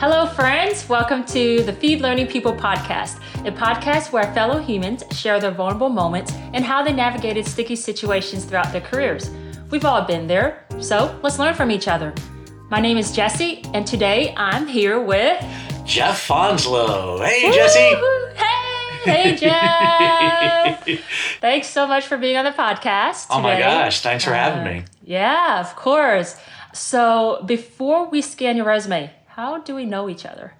Hello, friends. Welcome to the Feed Learning People podcast, a podcast where fellow humans share their vulnerable moments and how they navigated sticky situations throughout their careers. We've all been there, so let's learn from each other. My name is Jesse, and today I'm here with Jeff Fonslow. Hey, Jesse. Hey, hey, Jeff. Thanks so much for being on the podcast. Oh my gosh, thanks for having Uh, me. Yeah, of course. So, before we scan your resume, how do we know each other?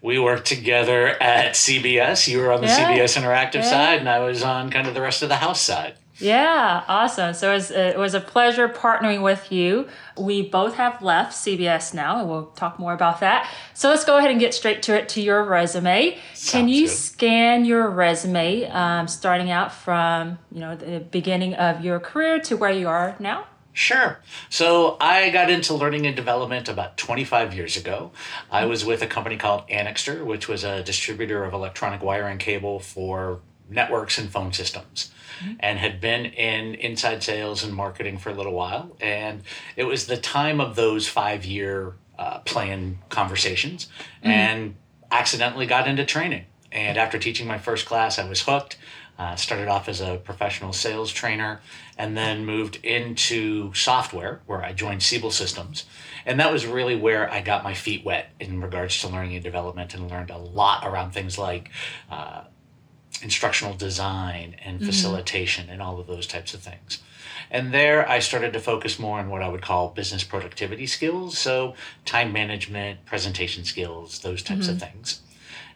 We worked together at CBS. You were on the Yeah. CBS Interactive Yeah. side, and I was on kind of the rest of the house side. Yeah, awesome. So it was, it was a pleasure partnering with you. We both have left CBS now, and we'll talk more about that. So let's go ahead and get straight to it to your resume. Can you good. scan your resume, um, starting out from you know the beginning of your career to where you are now? Sure. So I got into learning and development about 25 years ago. I mm-hmm. was with a company called Annixter, which was a distributor of electronic wire and cable for networks and phone systems, mm-hmm. and had been in inside sales and marketing for a little while. And it was the time of those five year uh, plan conversations, mm-hmm. and accidentally got into training. And after teaching my first class, I was hooked. Uh, started off as a professional sales trainer and then moved into software where I joined Siebel Systems. And that was really where I got my feet wet in regards to learning and development and learned a lot around things like uh, instructional design and facilitation and all of those types of things. And there I started to focus more on what I would call business productivity skills. So, time management, presentation skills, those types of things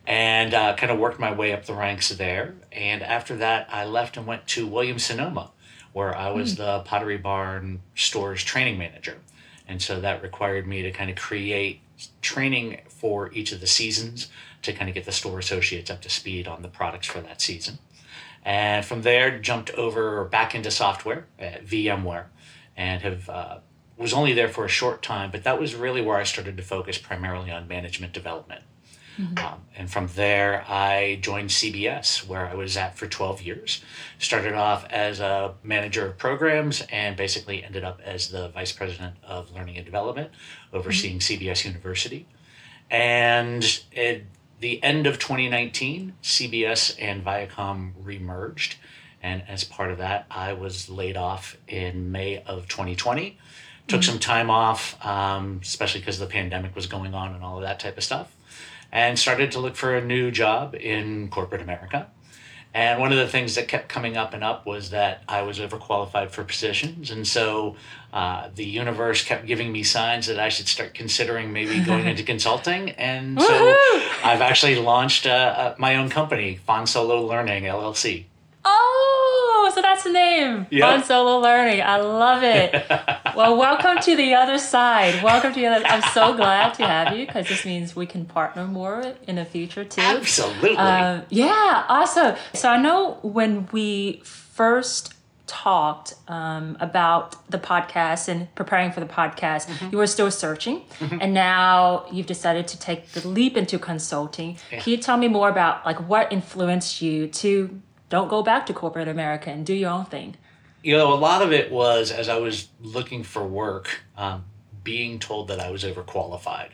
and uh, kind of worked my way up the ranks there. And after that, I left and went to Williams Sonoma, where I was the Pottery Barn stores training manager. And so that required me to kind of create training for each of the seasons to kind of get the store associates up to speed on the products for that season. And from there, jumped over back into software at VMware and have. Uh, was only there for a short time, but that was really where I started to focus primarily on management development. Um, and from there, I joined CBS, where I was at for 12 years. Started off as a manager of programs and basically ended up as the vice president of learning and development, overseeing CBS University. And at the end of 2019, CBS and Viacom remerged. And as part of that, I was laid off in May of 2020. Took some time off, um, especially because the pandemic was going on and all of that type of stuff and started to look for a new job in corporate America. And one of the things that kept coming up and up was that I was overqualified for positions. And so uh, the universe kept giving me signs that I should start considering maybe going into consulting. And so I've actually launched uh, uh, my own company, Fon Solo Learning LLC. Oh, so that's the name. Yep. Fun solo learning. I love it. well, welcome to the other side. Welcome to the other. I'm so glad to have you because this means we can partner more in the future too. Absolutely. Um, yeah, awesome. So I know when we first talked um, about the podcast and preparing for the podcast, Mm-hmm. you were still searching, and now you've decided to take the leap into consulting. Can you tell me more about like what influenced you to don't go back to corporate America and do your own thing? you know, a lot of it was as I was looking for work, um, being told that I was overqualified.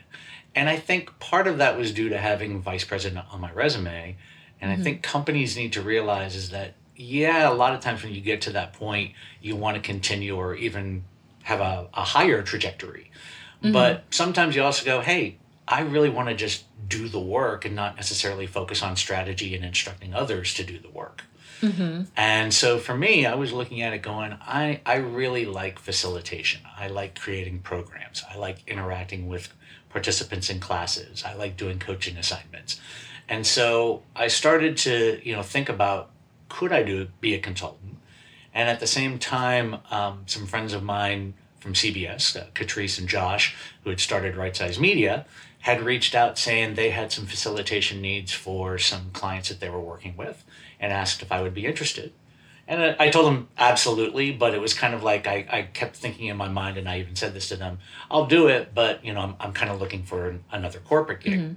And I think part of that was due to having vice president on my resume. And I think companies need to realize is that, yeah, a lot of times when you get to that point, you want to continue or even have a, a higher trajectory. But sometimes you also go, hey, I really want to just do the work and not necessarily focus on strategy and instructing others to do the work. And so for me, I was looking at it going, I, I really like facilitation. I like creating programs. I like interacting with participants in classes. I like doing coaching assignments. And so I started to, you know, think about could I do be a consultant? And at the same time, um, some friends of mine from CBS, uh, Catrice and Josh, who had started Right Size Media, had reached out saying they had some facilitation needs for some clients that they were working with and asked if I would be interested. And I I told them absolutely, but it was kind of like I, I kept thinking in my mind, and I even said this to them I'll do it, but you know, I'm, I'm kind of looking for an, another corporate gig. Mm-hmm.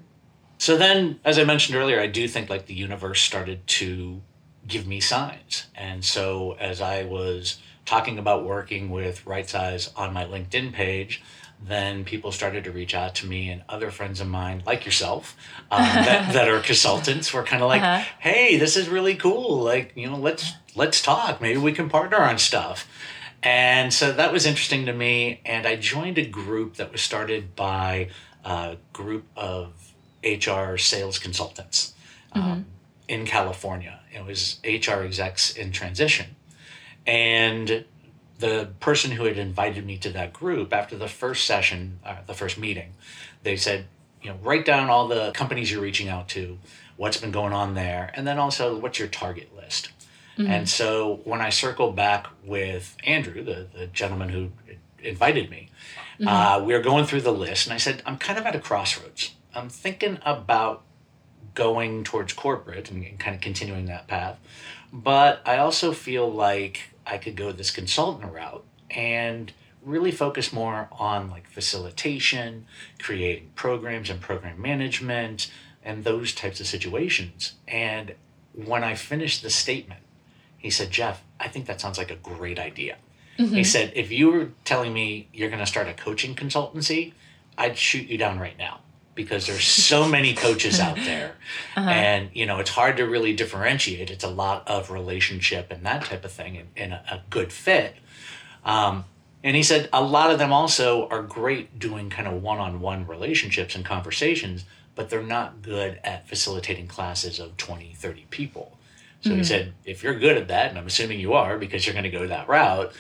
So then, as I mentioned earlier, I do think like the universe started to give me signs. And so as I was talking about working with Right Size on my LinkedIn page, then people started to reach out to me and other friends of mine, like yourself, um, that, that are consultants, were kind of like, Uh-huh. "Hey, this is really cool. Like, you know, let's let's talk. Maybe we can partner on stuff." And so that was interesting to me. And I joined a group that was started by a group of HR sales consultants um, in California. It was HR execs in transition. And the person who had invited me to that group after the first session, uh, the first meeting, they said, you know, write down all the companies you're reaching out to, what's been going on there, and then also what's your target list. And so when I circled back with Andrew, the, the gentleman who invited me, uh, we were going through the list, and I said, I'm kind of at a crossroads. I'm thinking about going towards corporate and, and kind of continuing that path. But I also feel like I could go this consultant route and really focus more on like facilitation, creating programs and program management, and those types of situations. And when I finished the statement, he said, Jeff, I think that sounds like a great idea. He mm-hmm. said, if you were telling me you're going to start a coaching consultancy, I'd shoot you down right now because there's so many coaches out there. And, you know, it's hard to really differentiate. It's a lot of relationship and that type of thing and, and a, a good fit. Um, and he said a lot of them also are great doing kind of one on one relationships and conversations, but they're not good at facilitating classes of 20, 30 people. So he said, if you're good at that, and I'm assuming you are because you're going to go that route,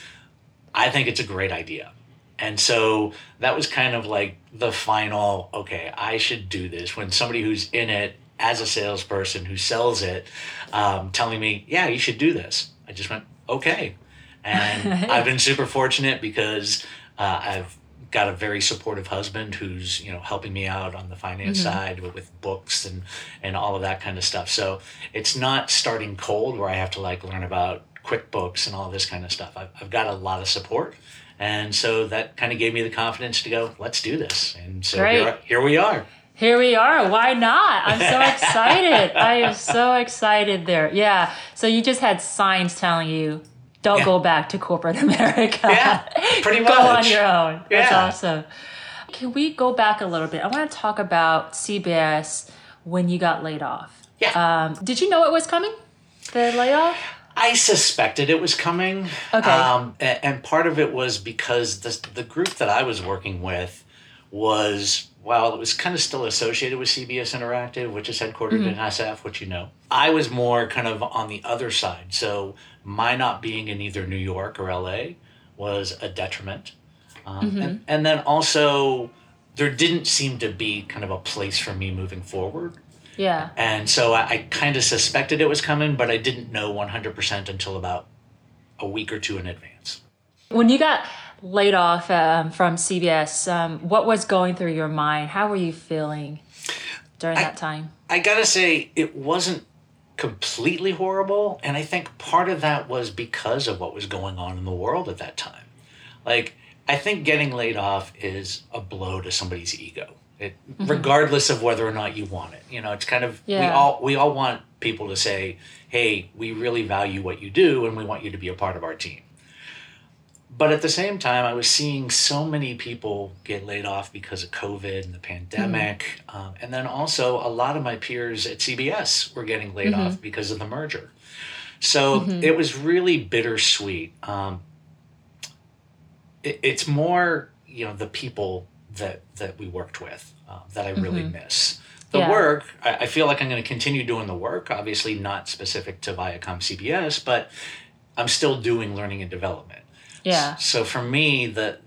I think it's a great idea. And so that was kind of like the final, okay, I should do this when somebody who's in it as a salesperson who sells it, um, telling me, yeah, you should do this. I just went, okay. And I've been super fortunate because uh, I've got a very supportive husband who's you know helping me out on the finance side with, with books and and all of that kind of stuff. So it's not starting cold where I have to like learn about QuickBooks and all this kind of stuff. I've, I've got a lot of support. And so that kind of gave me the confidence to go, let's do this. And so here, here we are. Here we are. Why not? I'm so excited. I am so excited there. Yeah. So you just had signs telling you, don't Yeah. go back to corporate America. Yeah, pretty go on your own. That's Yeah. awesome. Can we go back a little bit? I want to talk about CBS when you got laid off. Yeah. Um, did you know it was coming? The layoff? I suspected it was coming. Okay. Um, and, part of it was because the, the group that I was working with was, well, it was kind of still associated with CBS Interactive, which is headquartered in SF, which you know. I was more kind of on the other side. So my not being in either New York or LA was a detriment. Um, and, and then also, there didn't seem to be kind of a place for me moving forward. Yeah. And so I, I kind of suspected it was coming, but I didn't know 100% until about a week or two in advance. When you got laid off um, from CBS, um, what was going through your mind? How were you feeling during that time? I gotta say, it wasn't completely horrible. And I think part of that was because of what was going on in the world at that time. Like, I think getting laid off is a blow to somebody's ego. It, regardless of whether or not you want it, you know, it's kind of we all we all want people to say, "Hey, we really value what you do, and we want you to be a part of our team." But at the same time, I was seeing so many people get laid off because of COVID and the pandemic. Um, and then also, a lot of my peers at CBS were getting laid off because of the merger. So it was really bittersweet. Um, it, it's more, you know, the people that, that we worked with uh, that I really miss. The Yeah. work, I, I feel like I'm going to continue doing the work, obviously not specific to Viacom CBS, but I'm still doing learning and development. Yeah. So for me, the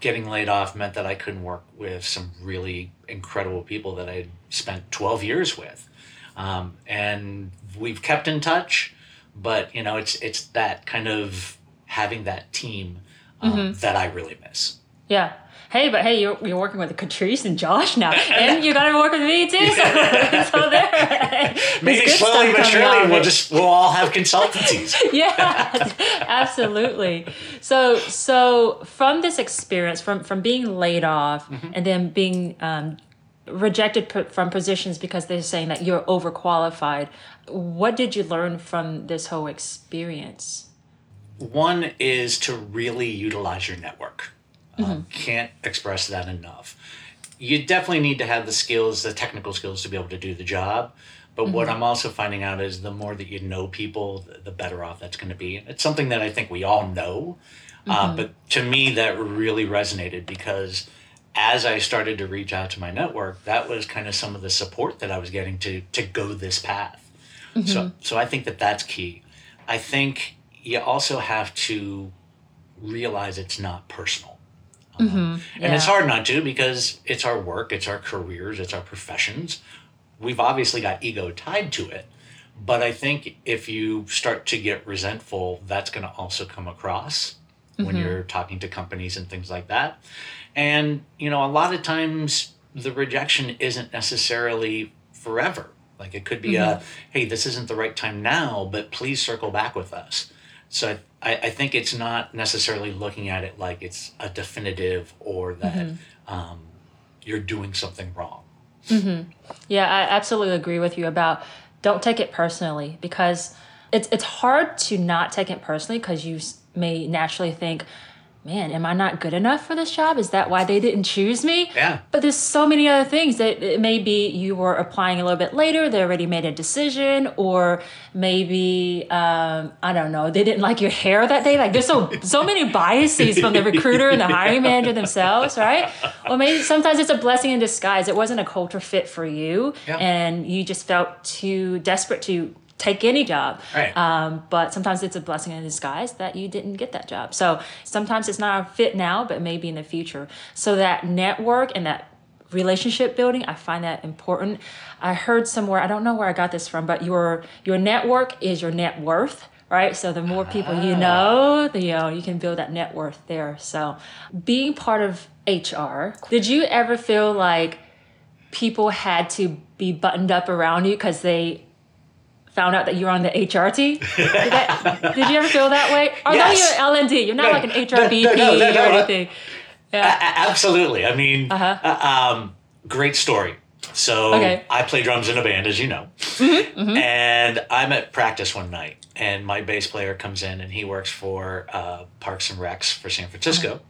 getting laid off meant that I couldn't work with some really incredible people that I spent 12 years with. Um, and we've kept in touch, but you know, it's it's that kind of having that team um, that I really miss. Yeah. Hey, but hey, you're, you're working with Catrice and Josh now, and you got to work with me too. So, so there. Maybe slowly but surely we'll just we'll all have consultancies. yeah, absolutely. So, so from this experience, from from being laid off Mm-hmm. and then being um, rejected p- from positions because they're saying that you're overqualified, what did you learn from this whole experience? One is to really utilize your network. Um, can't express that enough. You definitely need to have the skills, the technical skills to be able to do the job. But what I'm also finding out is the more that you know people, the- better off that's going to be. It's something that I think we all know. Uh, but to me, that really resonated because as I started to reach out to my network, that was kind of some of the support that I was getting to to go this path. So, so I think that that's key. I think you also have to realize it's not personal. Um, And it's hard not to because it's our work, it's our careers, it's our professions. We've obviously got ego tied to it. But I think if you start to get resentful, that's going to also come across when you're talking to companies and things like that. And, you know, a lot of times the rejection isn't necessarily forever. Like it could be a, hey, this isn't the right time now, but please circle back with us. So I, I think it's not necessarily looking at it like it's a definitive or that um, you're doing something wrong. Yeah, I absolutely agree with you about don't take it personally because it's it's hard to not take it personally because you may naturally think, man, am I not good enough for this job? Is that why they didn't choose me? Yeah. But there's so many other things that it may be you were applying a little bit later, they already made a decision, or maybe um, I don't know, they didn't like your hair that day. Like there's so so many biases from the recruiter and the hiring manager themselves, right? Or maybe sometimes it's a blessing in disguise. It wasn't a culture fit for you, Yeah. and you just felt too desperate to take any job. Right. Um, but sometimes it's a blessing in disguise that you didn't get that job. So sometimes it's not a fit now, but maybe in the future. So that network and that relationship building, I find that important. I heard somewhere, I don't know where I got this from, but your your network is your net worth. Right, so the more people you know, the you know you can build that net worth there. So, being part of HR, did you ever feel like people had to be buttoned up around you because they found out that you're on the HRT? Did, that, did you ever feel that way? Although Yes. you're L&D, you're not No, like an HR no, no, no, or anything. A- absolutely. I mean, Uh-huh. uh, um, great story. So Okay. I play drums in a band, as you know, and I'm at practice one night, and my bass player comes in, and he works for uh, Parks and Recs for San Francisco.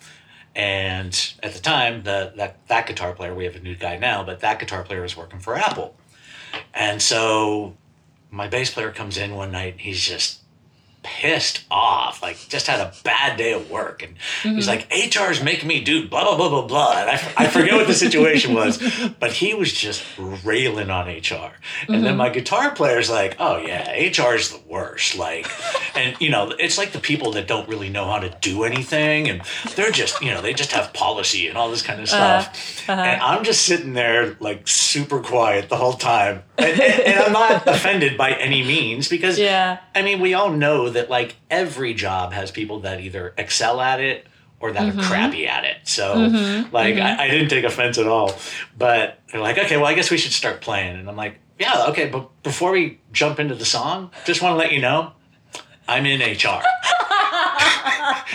And at the time, the that that guitar player, we have a new guy now, but that guitar player was working for Apple, and so my bass player comes in one night, he's just pissed off, like just had a bad day at work. And he's mm-hmm. like, HR's making me do blah, blah, blah, blah, blah. And I, I forget what the situation was, but he was just railing on HR. And then mm-hmm. my guitar player's like, oh yeah, HR's the worst. Like, and you know, it's like the people that don't really know how to do anything. And they're just, you know, they just have policy and all this kind of uh-huh. stuff. Uh-huh. And I'm just sitting there like super quiet the whole time. And, and, and I'm not offended by any means because Yeah. I mean, we all know that like every job has people that either excel at it or that Mm-hmm. are crappy at it. So, like, I, I didn't take offense at all. But they're like, okay, well, I guess we should start playing. And I'm like, yeah, okay, but before we jump into the song, just want to let you know I'm in HR.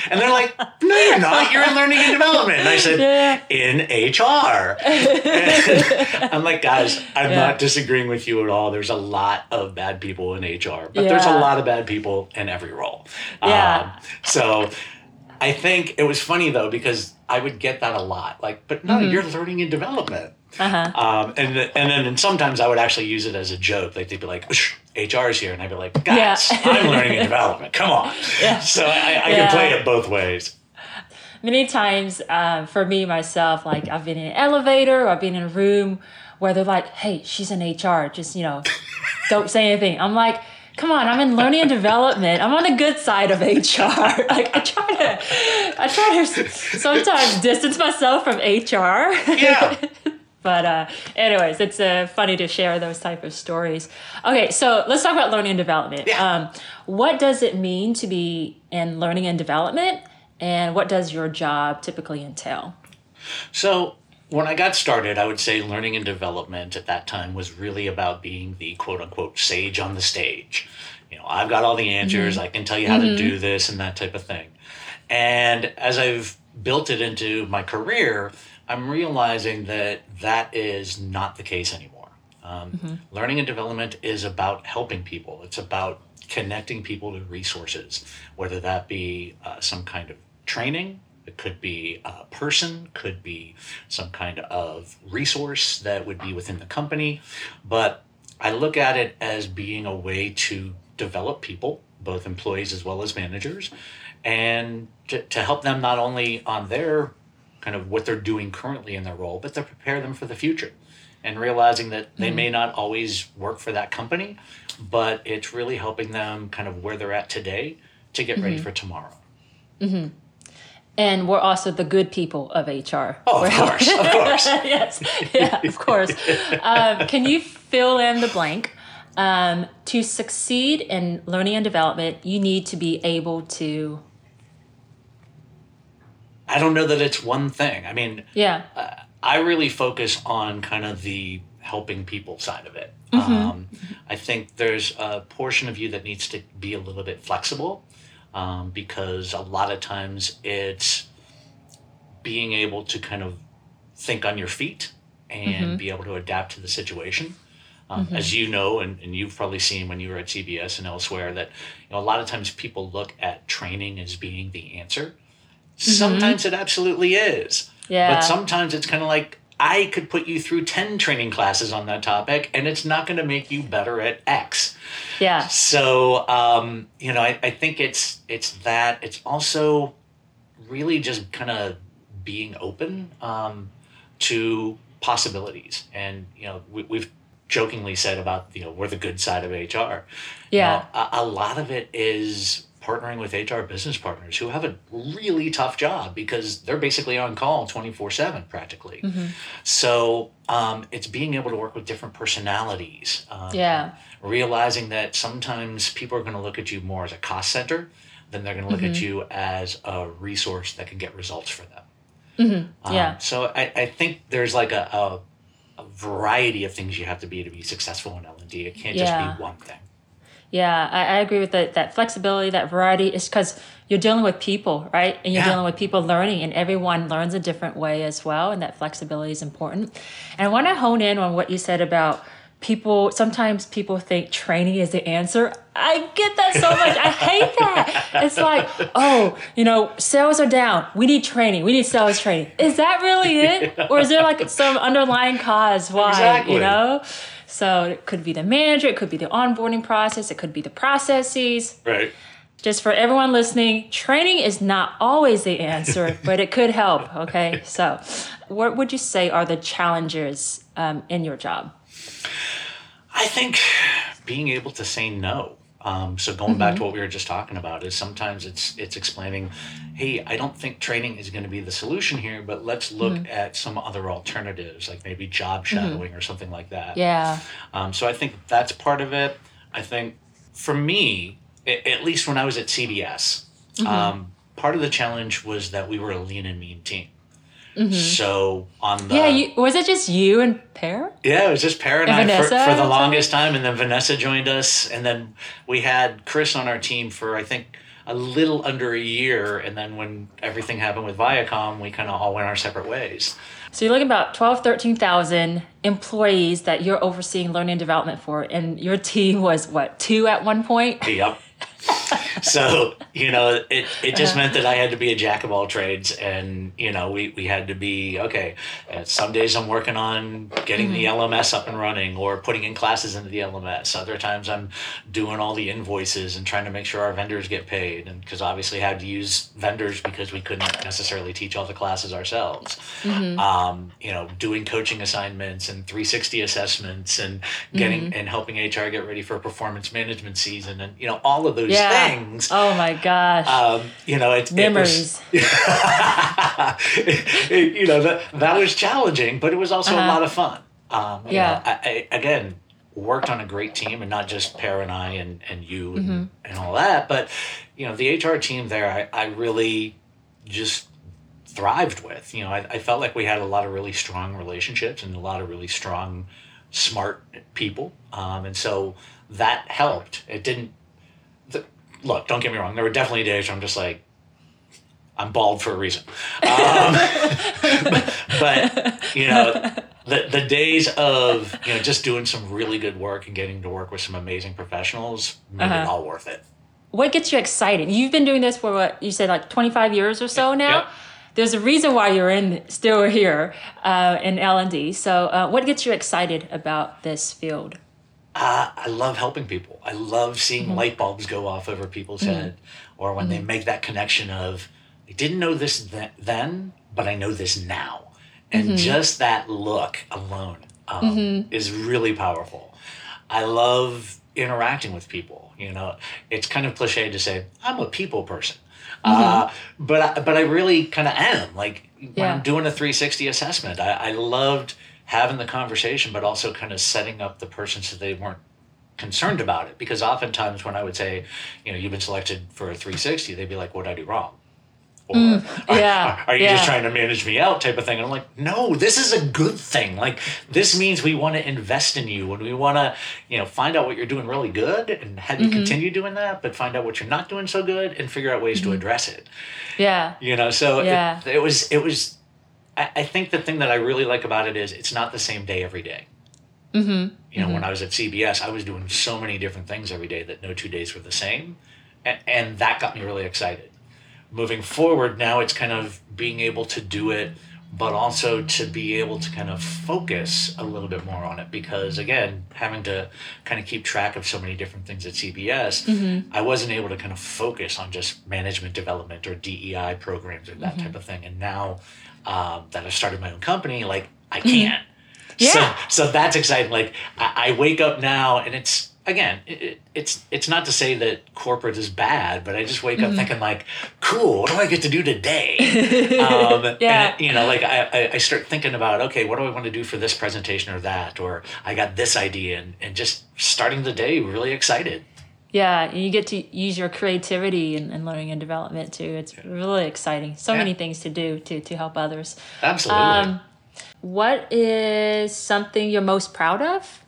And they're like, no, you're not. You're in learning and development. And I said, Yeah. in HR. I'm like, guys, I'm Yeah. not disagreeing with you at all. There's a lot of bad people in HR, but there's a lot of bad people in every role. Yeah. Um, so I think it was funny though, because I would get that a lot. Like, but no, Mm-hmm. you're learning and development. Uh-huh. Um, and and then and sometimes I would actually use it as a joke. Like they'd be like, "Shh, "HR's here," and I'd be like, "Guys, Yeah. I'm learning and development. Come on." Yeah. So I, I Yeah. can play it both ways. Many times, um, for me myself, like I've been in an elevator or I've been in a room where they're like, "Hey, she's in HR. Just you know, don't say anything." I'm like, "Come on, I'm in learning and development. I'm on the good side of HR." like I try to, I try to sometimes distance myself from HR. Yeah. But uh, anyways, it's uh, funny to share those type of stories. Okay, so let's talk about learning and development. Yeah. Um, what does it mean to be in learning and development, and what does your job typically entail? So when I got started, I would say learning and development at that time was really about being the quote unquote sage on the stage. You know, I've got all the answers, I can tell you how to do this and that type of thing. And as I've built it into my career, I'm realizing that that is not the case anymore. Um, Learning and development is about helping people. It's about connecting people to resources, whether that be uh, some kind of training, It could be a person, could be some kind of resource that would be within the company. But I look at it as being a way to develop people, both employees as well as managers, and to, to help them not only on their kind of what they're doing currently in their role, but to prepare them for the future and realizing that they mm-hmm. may not always work for that company, but it's really helping them kind of where they're at today to get mm-hmm. ready for tomorrow. Mm-hmm. And we're also the good people of HR. Oh, of course, of course. yes, yeah, of course. Um, can you fill in the blank? Um, to succeed in learning and development, you need to be able to I don't know that it's one thing. I mean, yeah, uh, I really focus on kind of the helping people side of it. Mm-hmm. Um, I think there's a portion of you that needs to be a little bit flexible um, because a lot of times it's being able to kind of think on your feet and mm-hmm. be able to adapt to the situation. Um, mm-hmm. As you know, and, and you've probably seen when you were at CBS and elsewhere, that you know a lot of times people look at training as being the answer, Mm-hmm. Sometimes it absolutely is. Yeah. But sometimes it's kind of like I could put you through 10 training classes on that topic and it's not going to make you better at X. Yeah. So, um, you know, I, I think it's it's that. It's also really just kind of being open um, to possibilities. And, you know, we, we've jokingly said about, you know, we're the good side of HR. Yeah. You know, a, a lot of it is partnering with HR business partners who have a really tough job because they're basically on call 24 7 practically. Mm-hmm. So um, it's being able to work with different personalities. Um, yeah. Realizing that sometimes people are going to look at you more as a cost center than they're going to look mm-hmm. at you as a resource that can get results for them. Mm-hmm. Um, yeah. So I, I think there's like a, a, a, variety of things you have to be to be successful in L&D. It can't yeah. just be one thing. Yeah, I, I agree with that. That flexibility, that variety is because you're dealing with people, right? And you're yeah. dealing with people learning, and everyone learns a different way as well. And that flexibility is important. And I want to hone in on what you said about people sometimes people think training is the answer i get that so much i hate that it's like oh you know sales are down we need training we need sales training is that really it or is there like some underlying cause why exactly. you know so it could be the manager, it could be the onboarding process, it could be the processes. Right. Just for everyone listening, training is not always the answer, but it could help. Okay. So, what would you say are the challenges um, in your job? I think being able to say no. Um, so going mm-hmm. back to what we were just talking about is sometimes it's it's explaining, hey, I don't think training is going to be the solution here, but let's look mm-hmm. at some other alternatives, like maybe job mm-hmm. shadowing mm-hmm. or something like that. Yeah. Um, so I think that's part of it. I think for me, at least when I was at CBS, mm-hmm. um, part of the challenge was that we were a lean and mean team. Mm-hmm. So on the yeah, you, was it just you and Per? Yeah, it was just Per and, and I for, for, the longest time, and then Vanessa joined us, and then we had Chris on our team for I think a little under a year, and then when everything happened with Viacom, we kind of all went our separate ways. So you're looking about 12, 13,000 employees that you're overseeing learning and development for, and your team was what two at one point? Yep so you know it, it just meant that i had to be a jack of all trades and you know we, we had to be okay some days i'm working on getting mm-hmm. the lms up and running or putting in classes into the lms other times i'm doing all the invoices and trying to make sure our vendors get paid and because obviously I had to use vendors because we couldn't necessarily teach all the classes ourselves mm-hmm. um, you know doing coaching assignments and 360 assessments and getting mm-hmm. and helping hr get ready for a performance management season and you know all of those yeah. things. Oh my gosh. Um, you know, it, memories. It was, it, you know, that, that was challenging, but it was also uh-huh. a lot of fun. Um, yeah. Know, I, I, again, worked on a great team and not just Per and I and, and you and, mm-hmm. and all that, but, you know, the HR team there, I, I really just thrived with. You know, I, I felt like we had a lot of really strong relationships and a lot of really strong, smart people. Um, and so that helped. It didn't look, don't get me wrong. There were definitely days where I'm just like, I'm bald for a reason. Um, but, you know, the the days of you know just doing some really good work and getting to work with some amazing professionals made uh-huh. it all worth it. What gets you excited? You've been doing this for what you said like 25 years or so now. Yep. there's a reason why you're in still here uh, in L and D. So, uh, what gets you excited about this field? Uh, I love helping people. I love seeing mm-hmm. light bulbs go off over people's mm-hmm. head, or when mm-hmm. they make that connection of, I didn't know this th- then, but I know this now. And mm-hmm. just that look alone um, mm-hmm. is really powerful. I love interacting with people. You know, it's kind of cliche to say, I'm a people person. Uh, but I, but I really kind of am. Like when yeah. I'm doing a 360 assessment, I, I loved having the conversation, but also kind of setting up the person so they weren't concerned about it. Because oftentimes when I would say, you know, you've been selected for a 360, they'd be like, what did I do wrong? Or mm, yeah, are, are, you yeah. just trying to manage me out type of thing? And I'm like, no, this is a good thing. Like this means we want to invest in you and we want to, you know, find out what you're doing really good and have you mm-hmm. continue doing that, but find out what you're not doing so good and figure out ways mm-hmm. to address it. Yeah. You know, so yeah. it, it was, it was, I, think the thing that I really like about it is it's not the same day every day. Mm-hmm. You know, mm-hmm. when I was at CBS, I was doing so many different things every day that no two days were the same. And, and that got me really excited. Moving forward, now it's kind of being able to do it, but also to be able to kind of focus a little bit more on it. Because again, having to kind of keep track of so many different things at CBS, mm-hmm. I wasn't able to kind of focus on just management development or DEI programs or that mm-hmm. type of thing. And now um, that I've started my own company, like I mm-hmm. can't. Yeah. So, so that's exciting. Like I, I wake up now and it's again, it, it's it's not to say that corporate is bad, but I just wake mm-hmm. up thinking like, cool, what do I get to do today? um, yeah. And, you know, like I, I start thinking about, okay, what do I want to do for this presentation or that, or I got this idea, and, and just starting the day really excited. Yeah, and you get to use your creativity and, and learning and development too. It's really exciting. So yeah. many things to do to to help others. Absolutely. Um, what is something you're most proud of?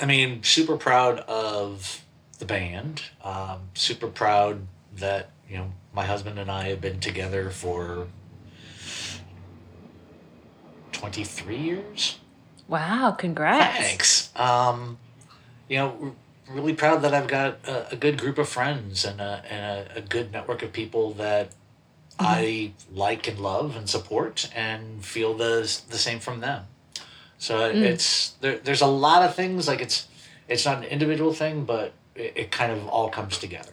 I mean, super proud of the band. Um, super proud that you know my husband and I have been together for twenty three years. Wow! Congrats. Thanks. Um, you know really proud that I've got a, a good group of friends and a, and a, a good network of people that mm-hmm. I like and love and support and feel the, the same from them. So mm. it's there, there's a lot of things like it's it's not an individual thing, but it, it kind of all comes together.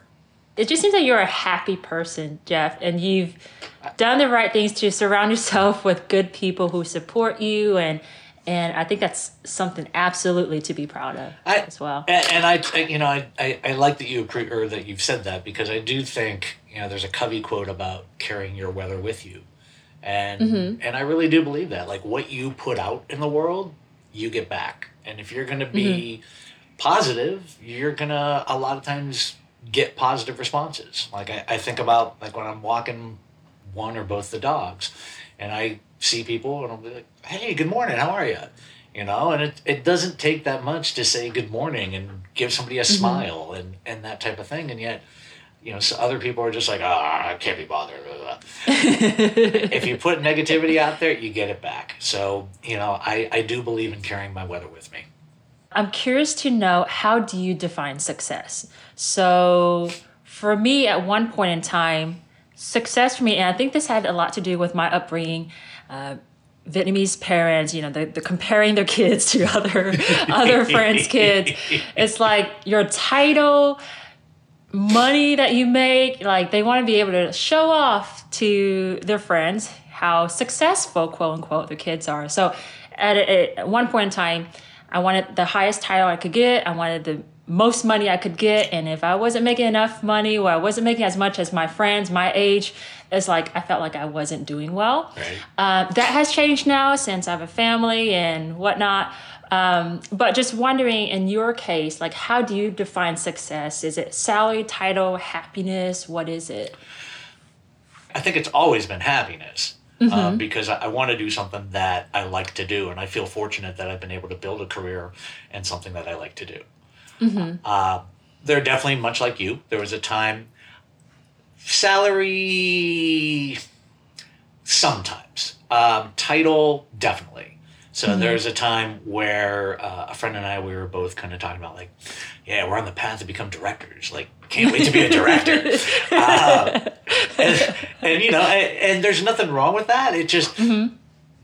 It just seems like you're a happy person, Jeff, and you've done the right things to surround yourself with good people who support you and and I think that's something absolutely to be proud of I, as well. And, and I, you know, I, I, I, like that you or that you've said that because I do think you know there's a Covey quote about carrying your weather with you, and mm-hmm. and I really do believe that. Like what you put out in the world, you get back, and if you're going to be mm-hmm. positive, you're gonna a lot of times get positive responses. Like I, I think about like when I'm walking one or both the dogs, and I see people and I'll be like, hey, good morning, how are you? You know, and it, it doesn't take that much to say good morning and give somebody a mm-hmm. smile and, and that type of thing. And yet, you know, so other people are just like, ah, oh, I can't be bothered. if you put negativity out there, you get it back. So, you know, I, I do believe in carrying my weather with me. I'm curious to know how do you define success? So, for me, at one point in time, success for me, and I think this had a lot to do with my upbringing uh, Vietnamese parents, you know, they're, comparing their kids to other other friends' kids. It's like your title, money that you make, like they want to be able to show off to their friends how successful, quote unquote, their kids are. So at, at one point in time, I wanted the highest title I could get. I wanted the most money I could get. And if I wasn't making enough money or I wasn't making as much as my friends my age, it's like I felt like I wasn't doing well. Right. Uh, that has changed now since I have a family and whatnot. Um, but just wondering in your case, like how do you define success? Is it salary, title, happiness? What is it? I think it's always been happiness. Mm-hmm. Um, because I, I want to do something that I like to do, and I feel fortunate that I've been able to build a career and something that I like to do. Mm-hmm. Uh, they're definitely much like you. There was a time salary sometimes um, title definitely So there's a time where uh, a friend and I we were both kind of talking about like, yeah, we're on the path to become directors. Like, can't wait to be a director. uh, and, and, you know, and, and, there's nothing wrong with that. It just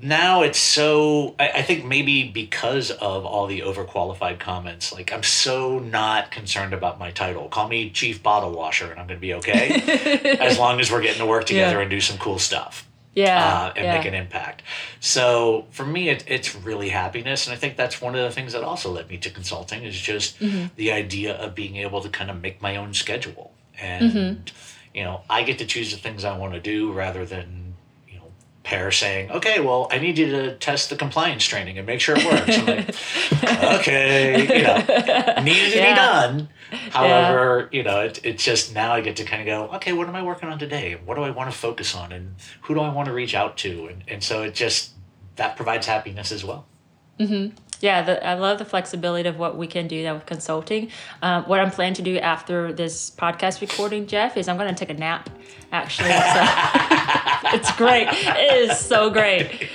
now it's so. I, I think maybe because of all the overqualified comments, like I'm so not concerned about my title. Call me chief bottle washer, and I'm going to be okay as long as we're getting to work together Yeah. and do some cool stuff Yeah. uh, and yeah. make an impact. So for me, it, it's really happiness, and I think that's one of the things that also led me to consulting is just Mm-hmm. the idea of being able to kind of make my own schedule, and Mm-hmm. you know, I get to choose the things I want to do rather than. Per saying, "Okay, well, I need you to test the compliance training and make sure it works." I'm like, "Okay, you know, needed to Yeah. be done." However, you know, it, it's just now I get to kind of go, okay, what am I working on today? What do I want to focus on? And who do I want to reach out to? And, and so it just, that provides happiness as well. Mm-hmm. Yeah, the, I love the flexibility of what we can do now with consulting. Um, what I'm planning to do after this podcast recording, Jeff, is I'm going to take a nap. Actually, so it's great. It is so great.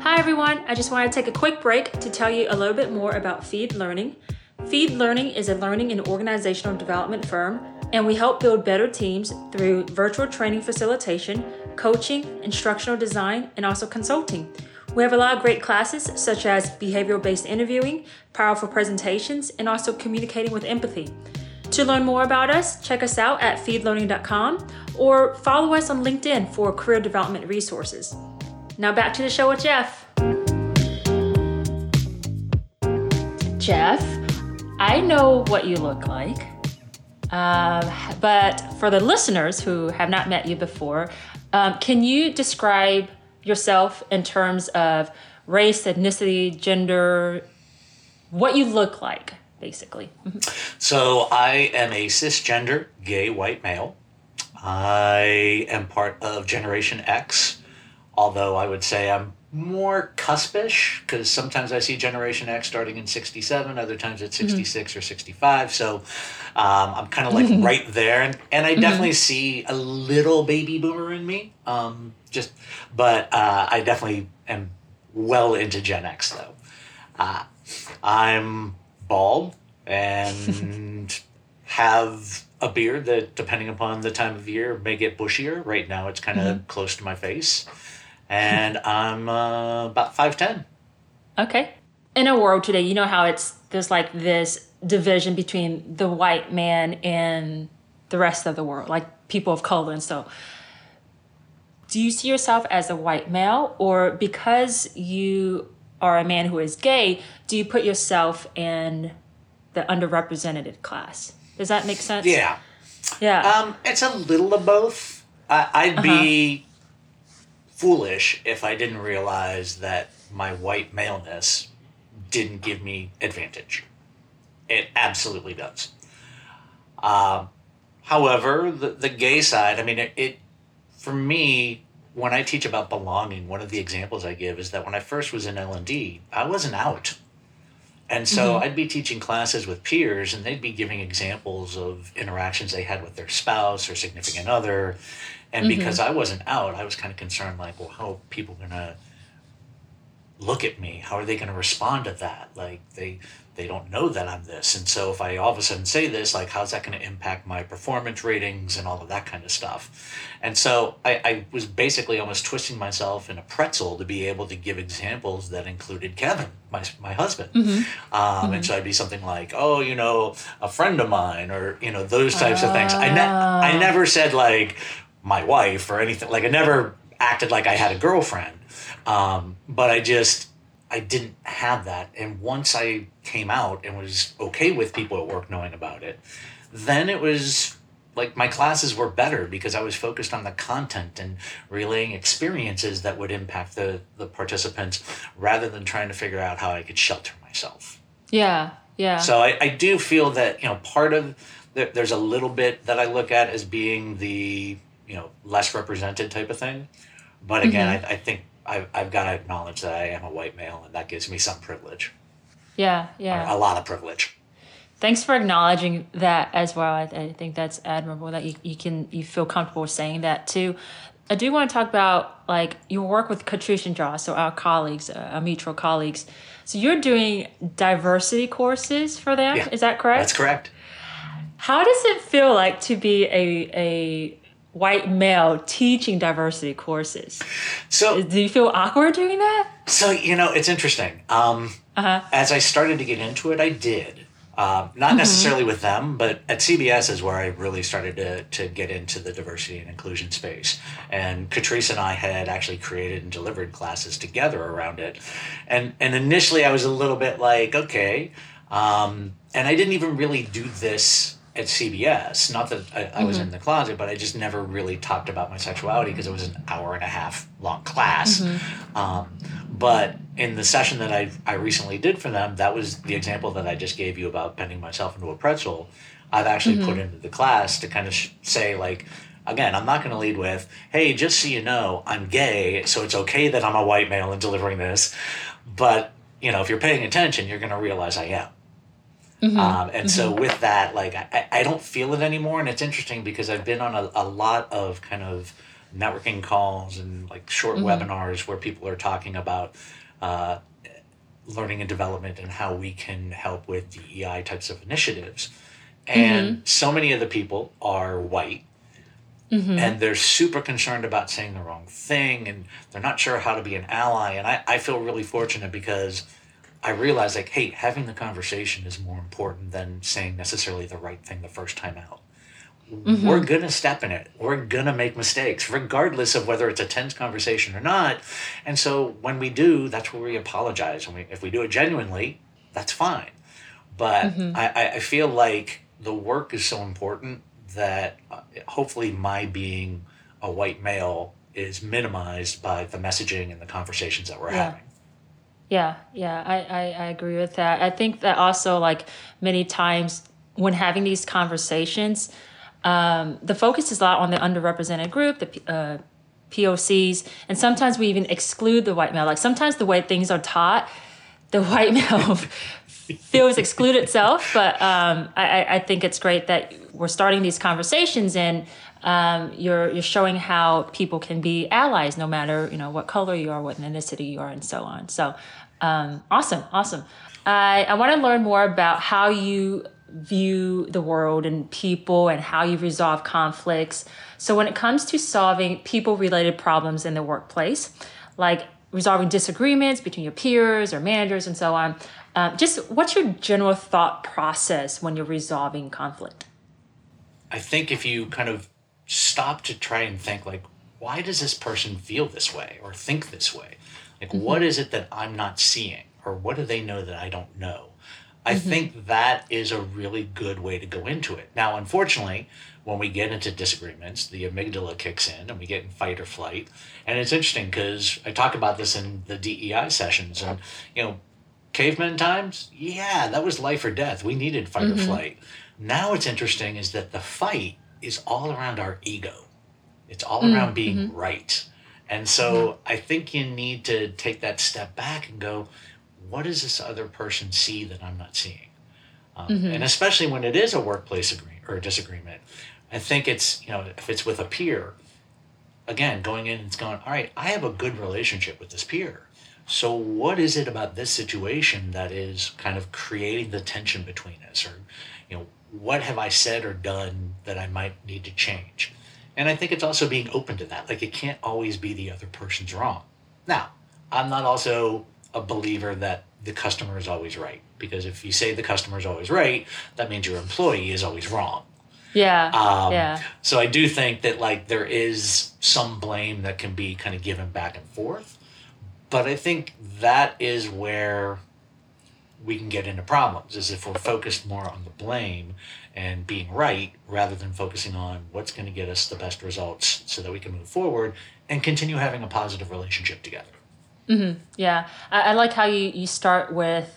Hi everyone. I just want to take a quick break to tell you a little bit more about Feed Learning. Feed Learning is a learning and organizational development firm, and we help build better teams through virtual training facilitation, coaching, instructional design, and also consulting. We have a lot of great classes such as behavioral based interviewing, powerful presentations, and also communicating with empathy. To learn more about us, check us out at feedlearning.com or follow us on LinkedIn for career development resources. Now back to the show with Jeff. Jeff, I know what you look like. Um, but for the listeners who have not met you before, um, can you describe yourself in terms of race, ethnicity, gender, what you look like, basically? So I am a cisgender gay white male. I am part of Generation X, although I would say I'm more cuspish because sometimes I see Generation X starting in 67, other times it's 66 or 65. So um, I'm kind of like right there. And, and I definitely see a little baby boomer in me. Um, just, but uh, I definitely am well into Gen X though. Uh, I'm bald and have a beard that, depending upon the time of year, may get bushier. Right now, it's kind of close to my face, and I'm uh, about five ten. Okay. In a world today, you know how it's there's like this division between the white man and the rest of the world, like people of color and so. Do you see yourself as a white male, or because you are a man who is gay, do you put yourself in the underrepresented class? Does that make sense? Yeah, Yeah. um, it's a little of both. I, I'd be foolish if I didn't realize that my white maleness didn't give me advantage. It absolutely does. Um, however, the, the gay side, I mean, it, it, for me, when I teach about belonging, one of the examples I give is that when I first was in L&D, I wasn't out. And so mm-hmm. I'd be teaching classes with peers and they'd be giving examples of interactions they had with their spouse or significant other. And mm-hmm. because I wasn't out, I was kind of concerned like, well, how are people going to look at me? How are they going to respond to that? Like they they don't know that I'm this. And so if I all of a sudden say this, like how's that going to impact my performance ratings and all of that kind of stuff? And so I, I was basically almost twisting myself in a pretzel to be able to give examples that included Kevin, my, my husband. Um, And so I'd be something like, oh, you know, a friend of mine, or, you know, those types of things. I, ne- I never said like my wife or anything. Like I never acted like I had a girlfriend. Um, but I just, I didn't have that. And once I came out and was okay with people at work knowing about it, then it was like my classes were better because I was focused on the content and relaying experiences that would impact the, the participants rather than trying to figure out how I could shelter myself. yeah. Yeah. So I, I do feel that, you know, part of there, there's a little bit that I look at as being the, you know, less represented type of thing. But again, mm-hmm. I, I think I've, I've got to acknowledge that I am a white male and that gives me some privilege, yeah. Yeah. a lot of privilege. Thanks for acknowledging that as well. I, I think that's admirable that you, you can you feel comfortable saying that too. I do want to talk about like your work with Katrice and Josh, so our colleagues, uh, our mutual colleagues. So you're doing diversity courses for them. Yeah, Is that correct? That's correct. How does it feel like to be a a white male teaching diversity courses? So Do you feel awkward doing that? So you know, it's interesting. Um, Uh-huh. As I started to get into it, I did. Um, not necessarily with them, but at CBS is where I really started to, to get into the diversity and inclusion space. And Katrice and I had actually created and delivered classes together around it. And and initially, I was a little bit like, okay, um, and I didn't even really do this at CBS. Not that I, I was in mm-hmm. the closet, but I just never really talked about my sexuality because it was an hour and a half long class. Mm-hmm. Um, but in the session that I, I recently did for them, that was the example that I just gave you about bending myself into a pretzel. I've actually put mm-hmm. into the class to kind of sh- say, like, again, I'm not going to lead with, hey, just so you know, I'm gay, so it's okay that I'm a white male and delivering this. But, you know, if you're paying attention, you're going to realize I am. Mm-hmm. Um, and so mm-hmm. with that, like I, I don't feel it anymore. And it's interesting because I've been on a, a lot of kind of networking calls and like short mm-hmm. webinars where people are talking about uh, learning and development and how we can help with DEI types of initiatives. And so many of the people are white and they're super concerned about saying the wrong thing and they're not sure how to be an ally. And I, I feel really fortunate because I realize like, hey, having the conversation is more important than saying necessarily the right thing the first time out. We're gonna step in it. We're gonna make mistakes, regardless of whether it's a tense conversation or not. And so when we do, that's where we apologize. And we, if we do it genuinely, that's fine. But I, I- I feel like the work is so important that uh, hopefully my being a white male is minimized by the messaging and the conversations that we're Yeah. having. Yeah, yeah, I, I, I agree with that. I think that also, like many times when having these conversations, um, the focus is a lot on the underrepresented group, the uh, POCs, and sometimes we even exclude the white male. Like sometimes the way things are taught, the white male feels excluded itself. But um, I, I- I think it's great that we're starting these conversations and um, you're you're showing how people can be allies no matter you know what color you are, what ethnicity you are, and so on. So um, awesome, awesome. I I want to learn more about how you view the world and people and how you resolve conflicts. So when it comes to solving people related problems in the workplace, like resolving disagreements between your peers or managers and so on. Um, just what's your general thought process when you're resolving conflict? I think if you kind of stop to try and think like, why does this person feel this way or think this way? Like, mm-hmm. what is it that I'm not seeing, or what do they know that I don't know? I mm-hmm. think that is a really good way to go into it. Now, unfortunately, when we get into disagreements, the amygdala kicks in and we get in fight or flight. And it's interesting because I talk about this in the DEI sessions. And, you know, caveman times, yeah, that was life or death. We needed fight or mm-hmm. flight. Now, what's interesting is that the fight is all around our ego, it's all mm, around being right. And so I think you need to take that step back and go, what does this other person see that I'm not seeing? Um, And especially when it is a workplace agree- or disagreement, I think it's, you know, if it's with a peer, again, going in and it's going, all right, I have a good relationship with this peer. So what is it about this situation that is kind of creating the tension between us? Or, you know, what have I said or done that I might need to change? And I think it's also being open to that. Like it can't always be the other person's wrong. Now, I'm not also a believer that the customer is always right. Because if you say the customer is always right, that means your employee is always wrong. Yeah, Um, yeah, So I do think that like there is some blame that can be kind of given back and forth, but I think that is where we can get into problems is if we're focused more on the blame and being right rather than focusing on what's going to get us the best results so that we can move forward and continue having a positive relationship together. yeah. I, I like how you you start with.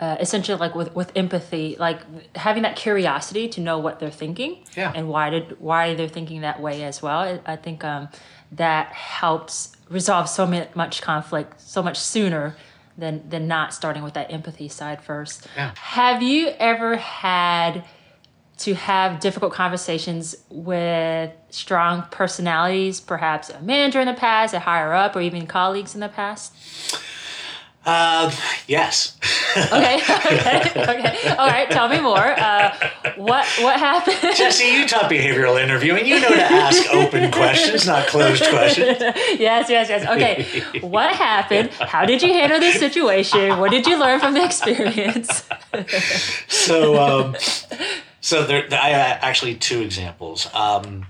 Uh, essentially, like with, with empathy, like having that curiosity to know what they're thinking Yeah. and why did why they're thinking that way as well. I, I think um, that helps resolve so much conflict so much sooner than than not starting with that empathy side first. Yeah. Have you ever had to have difficult conversations with strong personalities, perhaps a manager in the past, a higher up, or even colleagues in the past? Uh, yes. okay, okay, okay. All right, tell me more. Uh, what what happened? Jesse, you taught behavioral interviewing. You know to ask open questions, not closed questions. yes, yes, yes. Okay, what happened? How did you handle this situation? What did you learn from the experience? so, um, so there, I have actually two examples. Um,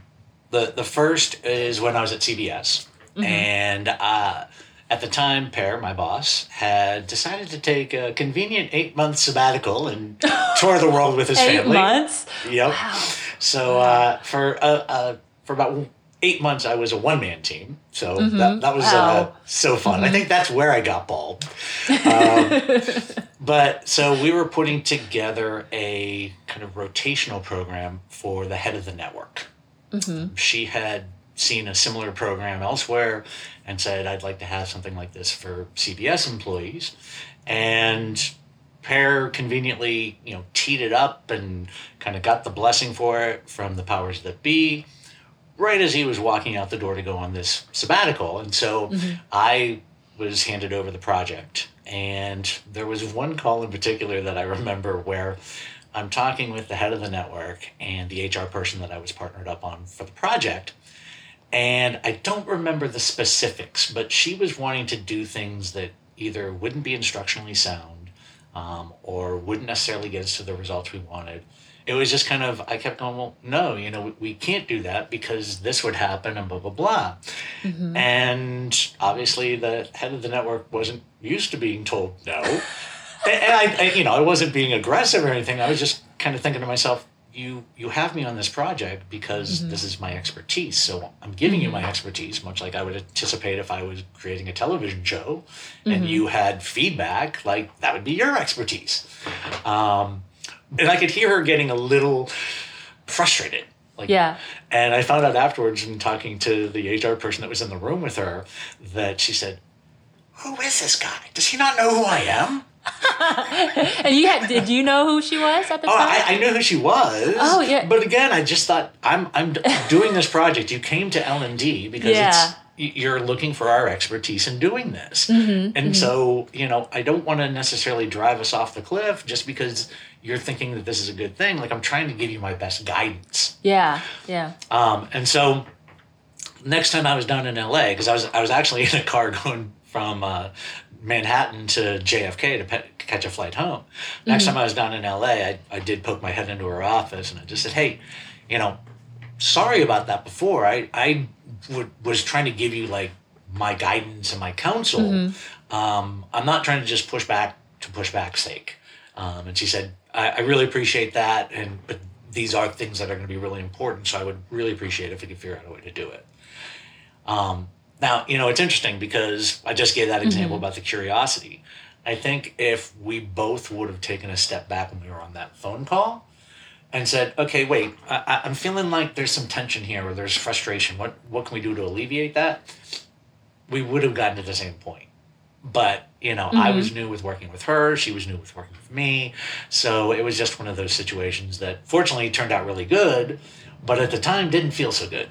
the the first is when I was at CBS, mm-hmm. and. Uh, at the time, Per, my boss, had decided to take a convenient eight month sabbatical and tour the world with his eight family. Eight months. Yep. Wow. So uh, for uh, uh, for about eight months, I was a one man team. So mm-hmm. that, that was uh, so fun. Mm-hmm. I think that's where I got bald. Um, but so we were putting together a kind of rotational program for the head of the network. Mm-hmm. She had seen a similar program elsewhere and said, I'd like to have something like this for CBS employees. And Per conveniently, you know, teed it up and kind of got the blessing for it from the powers that be right as he was walking out the door to go on this sabbatical. And so mm-hmm. I was handed over the project. And there was one call in particular that I remember where I'm talking with the head of the network and the HR person that I was partnered up on for the project and I don't remember the specifics, but she was wanting to do things that either wouldn't be instructionally sound um, or wouldn't necessarily get us to the results we wanted. It was just kind of, I kept going, well, no, you know, we, we can't do that because this would happen and blah, blah, blah. Mm-hmm. And obviously, the head of the network wasn't used to being told no. and I, I, you know, I wasn't being aggressive or anything. I was just kind of thinking to myself, you you have me on this project because mm-hmm. this is my expertise so i'm giving mm-hmm. you my expertise much like i would anticipate if i was creating a television show mm-hmm. and you had feedback like that would be your expertise um, and i could hear her getting a little frustrated. Like yeah. and i found out afterwards in talking to the hr person that was in the room with her that she said who is this guy? Does he not know who i am and you had, did you know who she was at the oh, time? I, I knew who she was. Oh yeah. But again, I just thought I'm I'm doing this project. You came to L and D because yeah. it's you're looking for our expertise in doing this. Mm-hmm, and mm-hmm. so, you know, I don't want to necessarily drive us off the cliff just because you're thinking that this is a good thing. Like I'm trying to give you my best guidance. Yeah. Yeah. Um, and so next time I was down in LA, because I was I was actually in a car going from uh, Manhattan to JFK to pe- catch a flight home. Next mm-hmm. time I was down in LA, I, I did poke my head into her office and I just said, hey, you know, sorry about that before. I, I w- was trying to give you like my guidance and my counsel. Mm-hmm. Um, I'm not trying to just push back to push back's sake. Um, and she said, I, I really appreciate that. And, but these are things that are going to be really important. So I would really appreciate if we could figure out a way to do it. Um, now, you know, it's interesting because I just gave that example mm-hmm. about the curiosity. I think if we both would have taken a step back when we were on that phone call and said, okay, wait, I, I'm feeling like there's some tension here or there's frustration. What, what can we do to alleviate that? We would have gotten to the same point. But, you know, mm-hmm. I was new with working with her. She was new with working with me. So it was just one of those situations that fortunately turned out really good, but at the time didn't feel so good.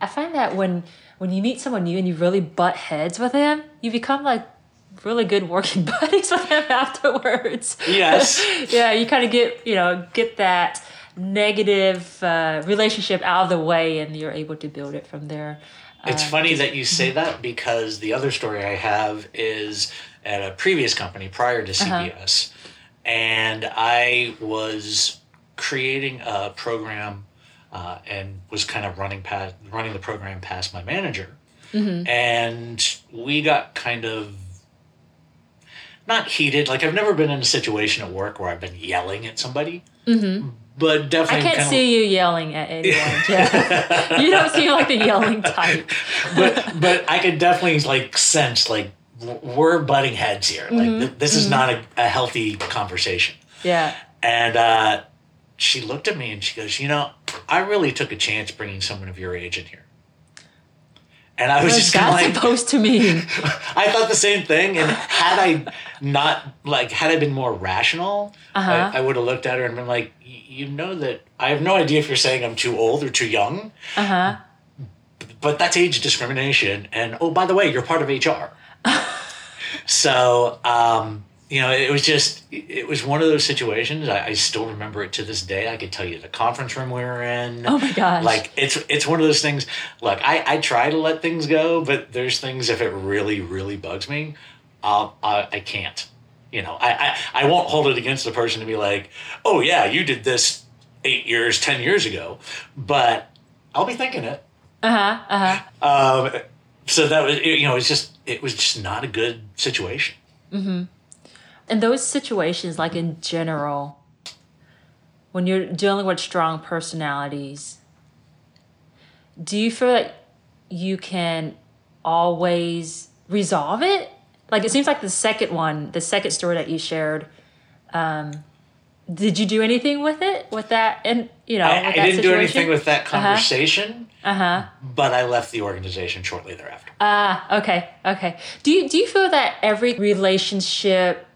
I find that when when you meet someone new and you really butt heads with them, you become like really good working buddies with them afterwards. Yes. yeah, you kind of get, you know, get that negative uh, relationship out of the way and you're able to build it from there. It's uh, funny that you say that because the other story I have is at a previous company prior to CBS. Uh-huh. And I was creating a program uh, and was kind of running past running the program past my manager, mm-hmm. and we got kind of not heated. Like I've never been in a situation at work where I've been yelling at somebody. Mm-hmm. But definitely, I can't see of, you yelling at anyone. you don't seem like the yelling type. but but I could definitely like sense like we're butting heads here. Like mm-hmm. th- this is mm-hmm. not a, a healthy conversation. Yeah. And uh, she looked at me and she goes, You know, I really took a chance bringing someone of your age in here. And I was What's just kind of that like, supposed to mean? I thought the same thing. And had I not like, had I been more rational, Uh-huh. I, I would have looked at her and been like, you know that I have no idea if you're saying I'm too old or too young, Uh huh. but that's age discrimination. And oh, by the way, you're part of HR. so, um, you know, it was just, it was one of those situations. I, I still remember it to this day. I could tell you the conference room we were in. Oh my gosh. Like it's it's one of those things. Look, I I try to let things go, but there's things if it really really bugs me, I'll, I I can't. You know, I, I I won't hold it against the person to be like, oh yeah, you did this eight years, ten years ago, but I'll be thinking it. Uh huh. Uh huh. Um, so that was you know it's just it was just not a good situation. In those situations, like in general, when you're dealing with strong personalities, do you feel like you can always resolve it? Like it seems like the second one, the second story that you shared, um, did you do anything with it? With that, and you know, I, I didn't do anything with that conversation, Uh huh. but I left the organization shortly thereafter. Ah, okay, okay. Do you do you feel that every relationship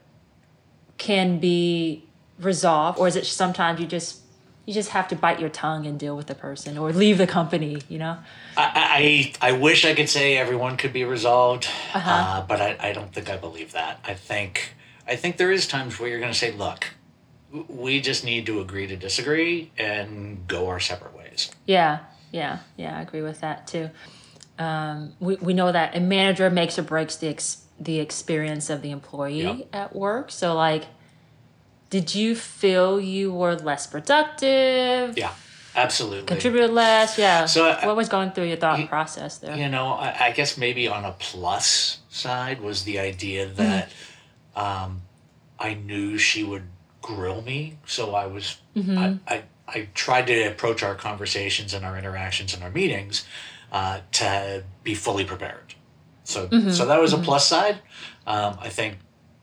can be resolved, or is it sometimes you just you just have to bite your tongue and deal with the person, or leave the company? You know. I, I I wish I could say everyone could be resolved, uh but I, I don't think I believe that. I think I think there is times where you're going to say, look, we just need to agree to disagree and go our separate ways. Yeah, yeah, yeah. I agree with that too. Um, we we know that a manager makes or breaks the ex- the experience of the employee Yep. at work. So like, did you feel you were less productive? Yeah, absolutely. Contributed less? Yeah. So, I- what was going through your thought you- process there? You know, I, I guess maybe on a plus side was the idea that um, I knew she would grill me, so I was I, I I tried to approach our conversations and our interactions and our meetings uh, to be fully prepared. So so that was a plus side. Um, I think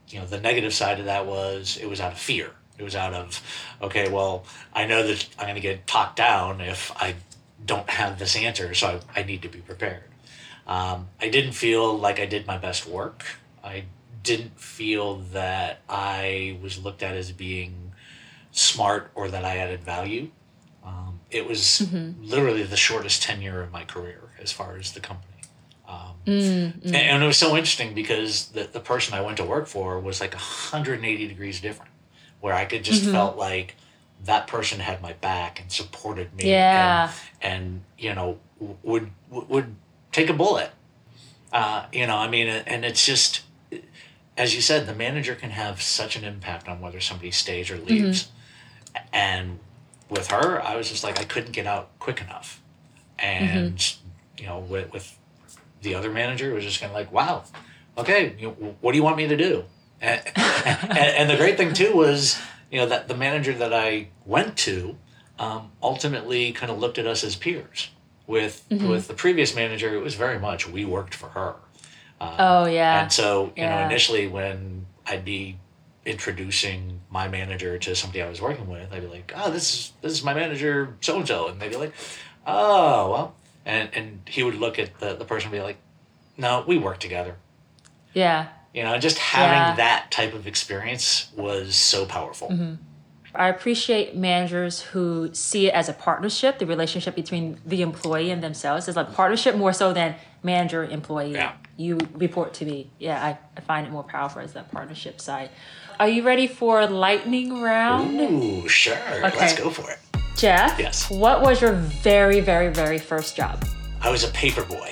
you know the negative side of that was it was out of fear. It was out of okay, well, I know that I'm going to get talked down if I don't have this answer, so I, I need to be prepared. Um, I didn't feel like I did my best work. I didn't feel that I was looked at as being smart or that I added value. Um, it was literally the shortest tenure of my career as far as the company. Um, mm, and, mm. and it was so interesting because the, the person I went to work for was like 180 degrees different, where I could just mm-hmm. felt like that person had my back and supported me. Yeah. And, and you know, would would- would take a bullet. Uh, you know, I mean, and it's just, as you said, the manager can have such an impact on whether somebody stays or mm-hmm. leaves. And with her, I was just like, I couldn't get out quick enough. Mm-hmm. And, you know, with, with the other manager, was just kind of like, wow, okay, you know, what do you want me to do? And, and, and the great thing, too, was, you know, that the manager that I went to um, ultimately kind of looked at us as peers. With, mm-hmm. with the previous manager, it was very much we worked for her. Um, oh yeah. And so, you know, initially when I'd be introducing my manager to somebody I was working with, I'd be like, "Oh, this is this is my manager, so and so," and they'd be like, "Oh, well," and and he would look at the the person and be like, "No, we work together." yeah. You know, just having Yeah. that type of experience was so powerful. Mm-hmm. I appreciate managers who see it as a partnership, the relationship between the employee and themselves is like partnership more so than manager employee. Yeah. You report to me. Yeah, I, I find it more powerful as that partnership side. Are you ready for lightning round? Ooh, sure. okay. Let's go for it. Jeff? Yes. What was your very, very, very first job? I was a paper boy.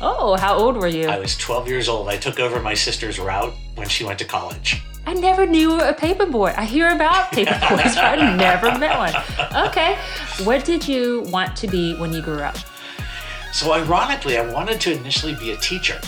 Oh, how old were you? I was 12 years old. I took over my sister's route when she went to college. I never knew a paper boy. I hear about paper boys, but I never met one. Okay. What did you want to be when you grew up? So ironically, I wanted to initially be a teacher,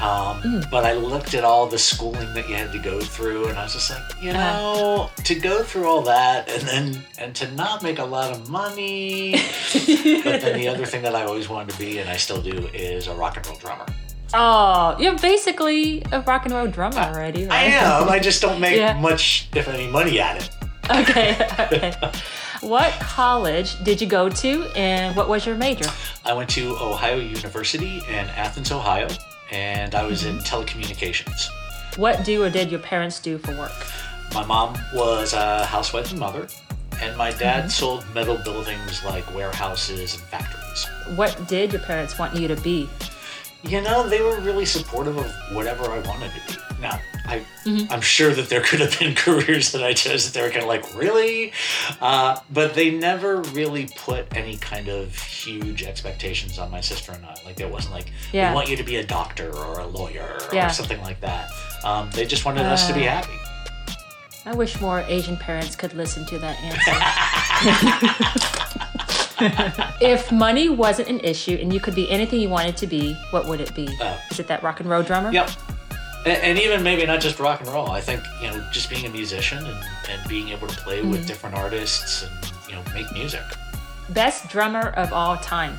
um, but I looked at all the schooling that you had to go through, and I was just like, you know, to go through all that and then and to not make a lot of money. but then the other thing that I always wanted to be, and I still do, is a rock and roll drummer. Oh, you're basically a rock and roll drummer already, I am. I just don't make Yeah. much, if any, money at it. Okay, okay. What college did you go to and what was your major? I went to Ohio University in Athens, Ohio, and I was in telecommunications. What do or did your parents do for work? My mom was a housewife and mother, and my dad mm-hmm. sold metal buildings like warehouses and factories. What did your parents want you to be? You know, they were really supportive of whatever I wanted to be. Now, I, I'm sure that there could have been careers that I chose that they were kind of like, really? Uh, but they never really put any kind of huge expectations on my sister and I. Like, it wasn't like, Yeah. we want you to be a doctor or a lawyer Yeah. or something like that. Um, they just wanted us to be Uh. happy. I wish more Asian parents could listen to that answer. if money wasn't an issue and you could be anything you wanted to be, what would it be? Uh. Is it that rock and roll drummer? Yep. And, and even maybe not just rock and roll. I think you know, just being a musician and, and being able to play Mm-hmm. with different artists and you know make music. Best drummer of all time.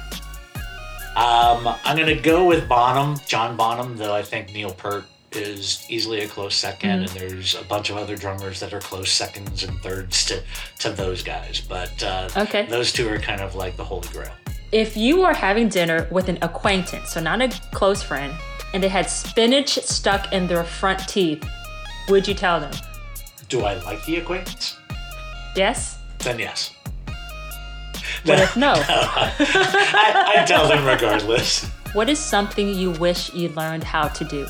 Um, I'm gonna go with Bonham, John Bonham, though I think Neil Peart is easily a close 2nd Mm-hmm. and there's a bunch of other drummers that are close seconds and thirds to to those guys. But uh, Okay. those two are kind of like the holy grail. If you are having dinner with an acquaintance, so not a close friend, and they had spinach stuck in their front teeth, would you tell them? Do I like the acquaintance? Yes? Then yes. What if no? I, I tell them regardless. what is something you wish you learned how to do?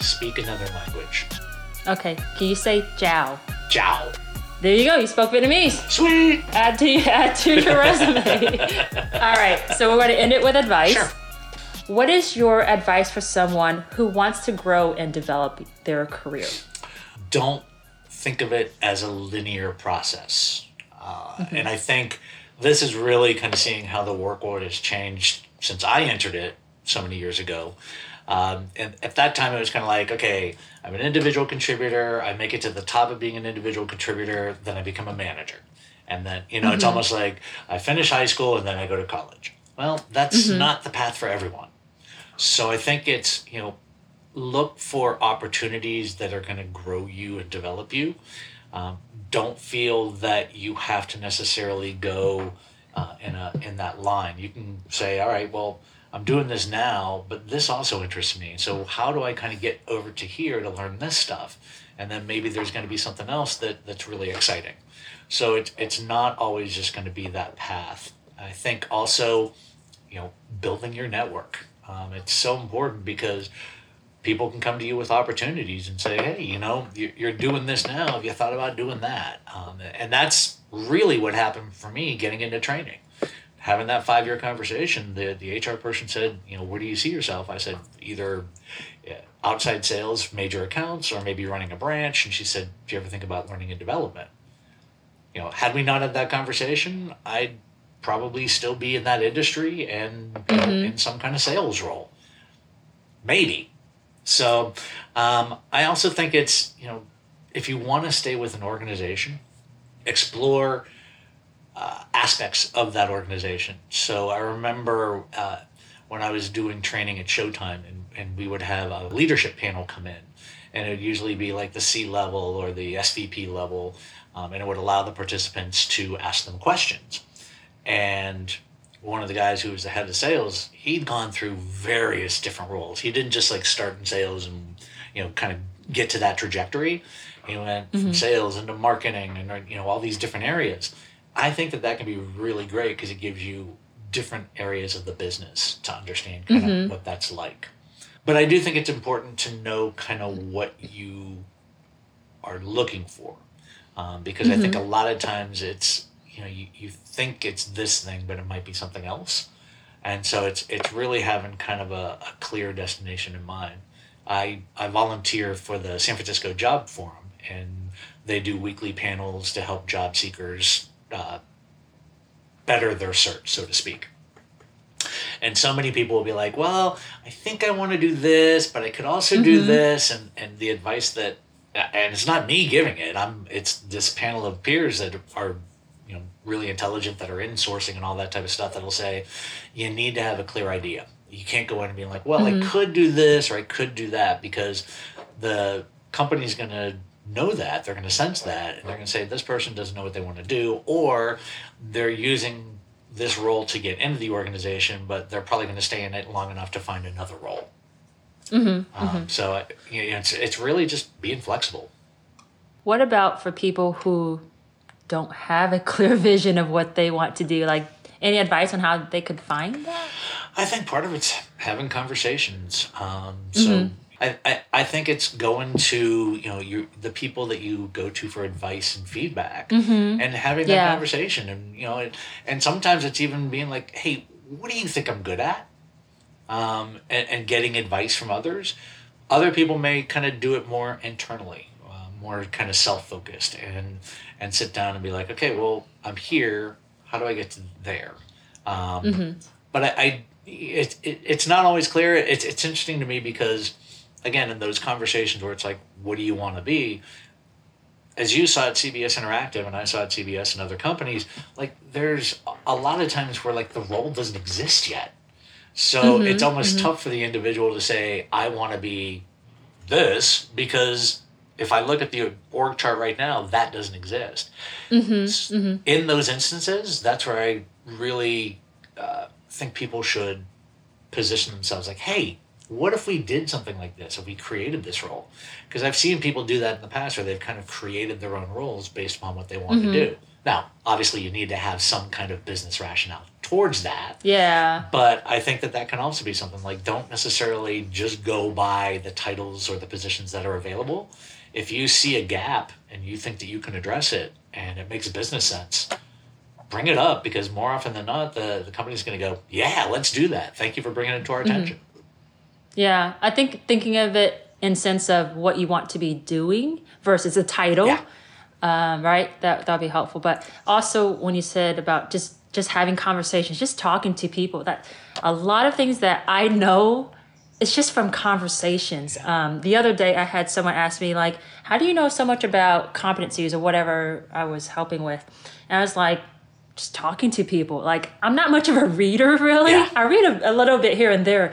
Speak another language. Okay, can you say Jiao? Ciao. There you go, you spoke Vietnamese. Sweet. Add to add to your resume. All right, so we're going to end it with advice. Sure. What is your advice for someone who wants to grow and develop their career? don't think of it as a linear process. Uh, And I think this is really kind of seeing how the work world has changed since I entered it so many years ago. Um, and at that time, it was kind of like, okay, I'm an individual contributor. I make it to the top of being an individual contributor, then I become a manager. And then, you know, it's almost like I finish high school and then I go to college. Well, that's not the path for everyone. So I think it's, you know, look for opportunities that are going to grow you and develop you. Um, don't feel that you have to necessarily go uh, in a in that line. You can say, all right, well, I'm doing this now, but this also interests me. So how do I kind of get over to here to learn this stuff? And then maybe there's going to be something else that that's really exciting. So it's it's not always just going to be that path. I think also, you know, building your network. Um, it's so important because people can come to you with opportunities and say, hey, you know, you- you're doing this now. Have you thought about doing that? Um, and that's really what happened for me getting into training. Having that five year conversation, the, the HR person said, you know, where do you see yourself? I said, either outside sales, major accounts, or maybe running a branch. And she said, do you ever think about learning and development? You know, had we not had that conversation, I'd probably still be in that industry and you know, in some kind of sales role. Maybe. So um, I also think it's, you know, if you want to stay with an organization, explore uh, aspects of that organization. So I remember uh, when I was doing training at Showtime, and, and we would have a leadership panel come in, and it would usually be like the C level or the SVP level, um, and it would allow the participants to ask them questions. And one of the guys who was the head of sales, he'd gone through various different roles. He didn't just like start in sales and you know kind of get to that trajectory. He went from mm-hmm. sales into marketing and uh, you know all these different areas. I think that that can be really great because it gives you different areas of the business to understand kind of mm-hmm. what that's like. But I do think it's important to know kind of what you are looking for um, because I think mm-hmm. a lot of times it's you know you, you think it's this thing but it might be something else. And so it's it's really having kind of a, a clear destination in mind. I, I volunteer for the San Francisco Job Forum and they do weekly panels to help job seekers uh, better their search so to speak. And so many people will be like well i think i want to do this but i could also do this and and the advice that and it's not me giving it. I'm it's this panel of peers that are really intelligent that are in sourcing and all that type of stuff that'll say you need to have a clear idea. You can't go in and be like well i could do this or i could do that because the company's going to know that they're going to sense that and they're going to say this person doesn't know what they want to do or they're using this role to get into the organization but they're probably going to stay in it long enough to find another role. Mm-hmm, um, so you know, it's, it's really just being flexible. What about for people who don't have a clear vision of what they want to do? Like, any advice on how they could find that? I think part of it's having conversations. Um, so I, I, I think it's going to you know you the people that you go to for advice and feedback and having that Yeah. conversation and you know and, and sometimes it's even being like hey what do you think I'm good at um, and, and getting advice from others other people may kind of do it more internally more kind of self-focused and and sit down and be like okay well I'm here how do I get to there um, mm-hmm. but I, I it, it, it's not always clear. It's, it's interesting to me because, again, in those conversations where it's like, what do you want to be? As you saw at CBS Interactive and I saw at CBS and other companies, like there's a lot of times where like the role doesn't exist yet. So mm-hmm, it's almost mm-hmm. tough for the individual to say, I want to be this because if I look at the org chart right now, that doesn't exist. Mm-hmm, S- mm-hmm. In those instances, that's where I really uh, think people should position themselves like, hey, what if we did something like this? If we created this role? Because I've seen people do that in the past where they've kind of created their own roles based upon what they want to mm-hmm. do. Now, obviously, you need to have some kind of business rationale towards that. Yeah. But I think that that can also be something like don't necessarily just go by the titles or the positions that are available. If you see a gap and you think that you can address it and it makes business sense, bring it up because more often than not, the, the company's going to go, yeah, let's do that. Thank you for bringing it to our attention. Yeah. I think thinking of it in sense of what you want to be doing versus a title. Yeah. um, right? That that'll be helpful. But also when you said about just just having conversations, just talking to people, that a lot of things that I know, it's just from conversations. Um, the other day, I had someone ask me like, "How do you know so much about competencies or whatever I was helping with?" And I was like. Just talking to people. Like, I'm not much of a reader, really. Yeah. I read a, a little bit here and there,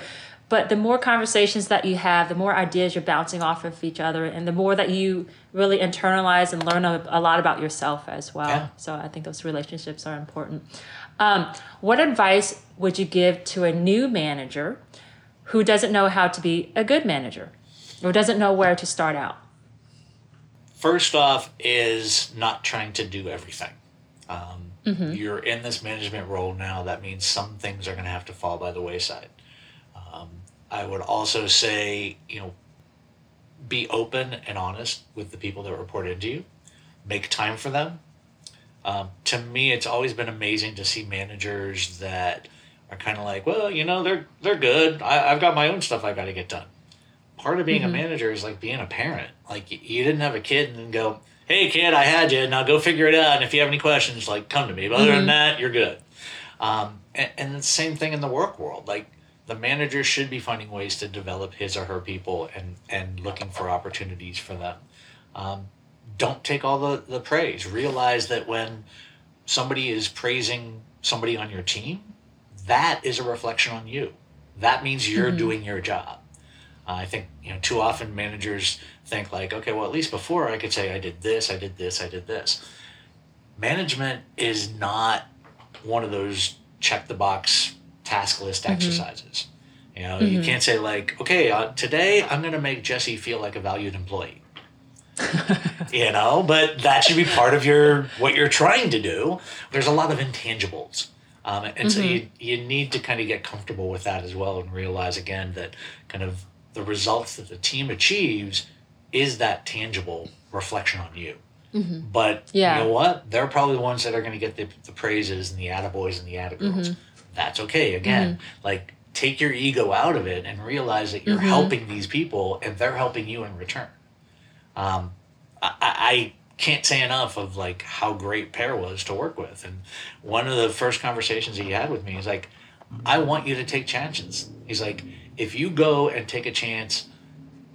but the more conversations that you have, the more ideas you're bouncing off of each other, and the more that you really internalize and learn a, a lot about yourself as well. Yeah. So I think those relationships are important. Um, what advice would you give to a new manager who doesn't know how to be a good manager or doesn't know where to start out? First off, is not trying to do everything. Um, You're in this management role now. That means some things are going to have to fall by the wayside. Um, I would also say, you know, be open and honest with the people that report into you. Make time for them. Um, to me, it's always been amazing to see managers that are kind of like, well, you know, they're they're good. I, I've got my own stuff I got to get done. Part of being a manager is like being a parent. Like you didn't have a kid and then go, hey kid, I had you. Now go figure it out. And if you have any questions, like come to me. But other than that, you're good. Um, and, and the same thing in the work world. Like the manager should be finding ways to develop his or her people and and looking for opportunities for them. Um, don't take all the, the praise. Realize that when somebody is praising somebody on your team, that is a reflection on you. That means you're doing your job. Uh, I think you know too often managers think like, okay, well at least before I could say I did this, I did this, I did this. Management is not one of those check the box task list exercises. You know, you can't say like, okay, uh, today I'm going to make Jesse feel like a valued employee. you know, but that should be part of your what you're trying to do. There's a lot of intangibles. Um, and so you, mm-hmm. you need to kind of get comfortable with that as well and realize again that kind of the results that the team achieves is that tangible reflection on you. Mm-hmm. But Yeah. you know what? They're probably the ones that are going to get the, the praises and the attaboys and the attagirls. Mm-hmm. That's okay. Again, like take your ego out of it and realize that you're helping these people and they're helping you in return. Um, I, I I can't say enough of like how great Per was to work with. And one of the first conversations he had with me is like, I want you to take chances. He's like, if you go and take a chance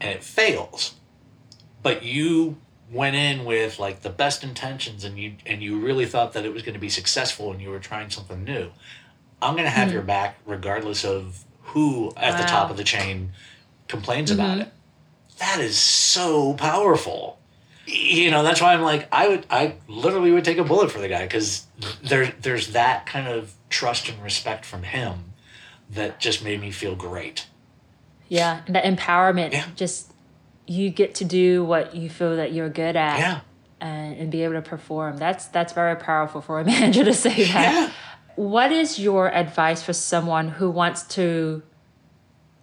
and it fails, but you went in with like the best intentions and you and you really thought that it was going to be successful and you were trying something new, I'm going to have hmm. your back regardless of who at the top of the chain complains about mm-hmm. it. That is so powerful. You know that's why I'm like I would I literally would take a bullet for the guy because there there's that kind of trust and respect from him that just made me feel great. Yeah, and that empowerment. Yeah. Just you get to do what you feel that you're good at. Yeah. And, and be able to perform. That's that's very powerful for a manager to say that. Yeah. What is your advice for someone who wants to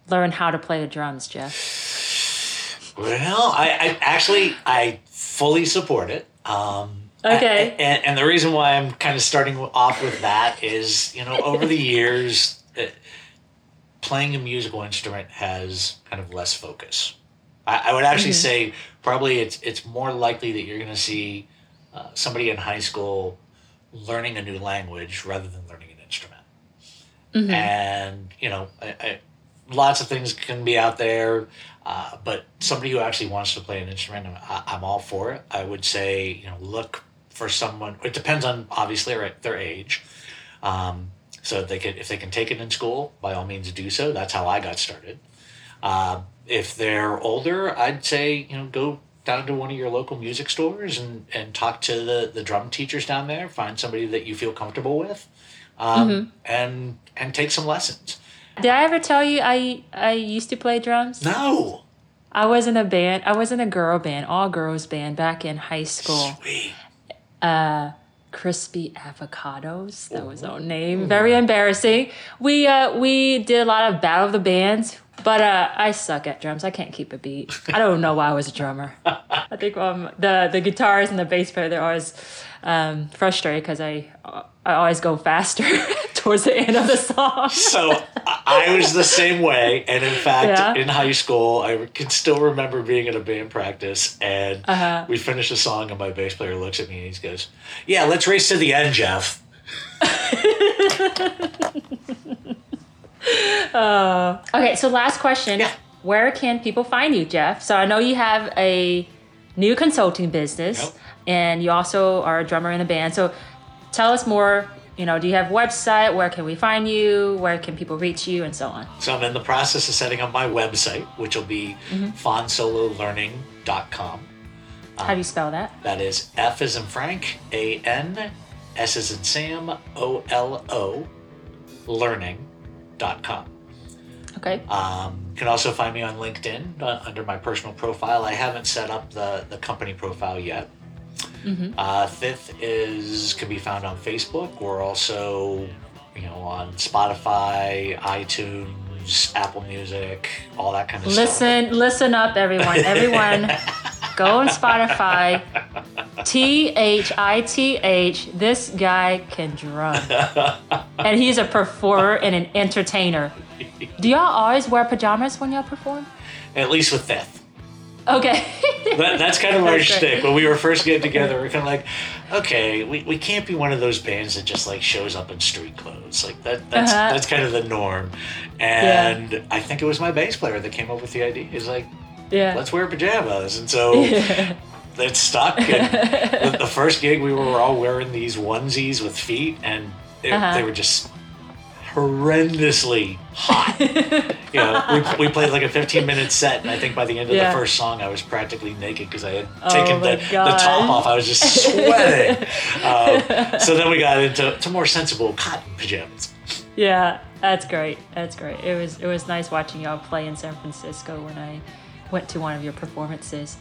learn how to play the drums, Jeff? Well, I, I actually I fully support it. Um, Okay. I- and, and the reason why I'm kind of starting off with that is, you know, over the years, uh, playing a musical instrument has kind of less focus. I, I would actually say probably it's it's more likely that you're going to see uh, somebody in high school learning a new language rather than learning an instrument. And you know, I, I, lots of things can be out there, uh, but somebody who actually wants to play an instrument, I, I'm all for it. I would say, you know, look for someone. It depends on obviously their- their age. Um, so if they could, if they can take it in school, by all means do so. That's how I got started. Uh, if they're older, I'd say you know go down to one of your local music stores and, and talk to the, the drum teachers down there. Find somebody that you feel comfortable with, um, and and take some lessons. Did I ever tell you I I used to play drums? No, I was in a band. I was in a girl band, all girls band back in high school. sweet. Uh, Crispy Avocados. That was our name. Very embarrassing. We uh we did a lot of battle of the bands, but uh I suck at drums. I can't keep a beat. I don't know why I was a drummer. I think um the the guitars and the bass player they're always um frustrated because I I always go faster towards the end of the song. So I was the same way, and in fact, Yeah. in high school, I can still remember being at a band practice, and Uh-huh. we finished a song, and my bass player looks at me and he goes, "Yeah, let's race to the end, Jeff." Okay, so last question. Yeah. Where can people find you, Jeff? So I know you have a new consulting business Yep. and you also are a drummer in a band. So tell us more, you know, do you have a website? Where can we find you? Where can people reach you and so on? So I'm in the process of setting up my website, which will be Mm-hmm. fansololearning.com. How do you spell that? That is F is in Frank, A N, S is in Sam, O L O, learning.com. Okay. Um, you can also find me on LinkedIn uh, under my personal profile. I haven't set up the, the company profile yet. Uh, Fifth is can be found on Facebook. We're also, you know, on Spotify, iTunes, Apple Music, all that kind of stuff. Listen, listen up, everyone. Everyone, go on Spotify. T H I T H. This guy can drum, and he's a performer and an entertainer. Do y'all always wear pajamas when y'all perform? At least with Fifth. Okay. That, that's kind of our That's shtick. When we were first getting together, we're kind of like, okay, we, we can't be one of those bands that just like shows up in street clothes. Like that that's Uh-huh. that's kind of the norm. And I think it was my bass player that came up with the idea. He's like, yeah. let's wear pajamas. And so it stuck. And the, the first gig, we were all wearing these onesies with feet, and they, Uh-huh. they were just horrendously hot. you know, we, we played like a 15 minute set, and I think by the end of Yeah. the first song, I was practically naked because I had Oh taken the, the top off. I was just sweating. um, so then we got into to more sensible cotton pajamas. Yeah, that's great. That's great. It was it was nice watching y'all play in San Francisco when I went to one of your performances.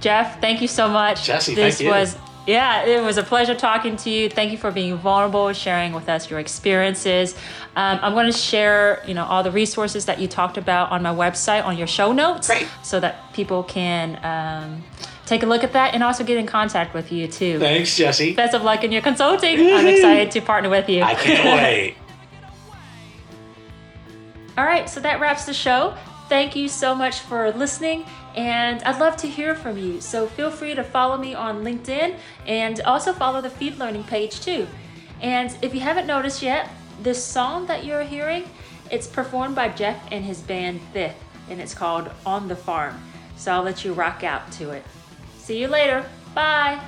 Jeff, thank you so much. Jesse, this thank you. was yeah, it was a pleasure talking to you. Thank you for being vulnerable, sharing with us your experiences. Um, I'm going to share, you know, all the resources that you talked about on my website on your show notes, Great. so that people can um, take a look at that and also get in contact with you too. Thanks, Jesse. Best of luck in your consulting. I'm excited to partner with you. I can't wait. All right, so that wraps the show. Thank you so much for listening, and I'd love to hear from you. So feel free to follow me on LinkedIn and also follow the Feed Learning page too. And if you haven't noticed yet, this song that you're hearing, it's performed by Jeff and his band Fifth, and it's called On the Farm. So I'll let you rock out to it. See you later. Bye.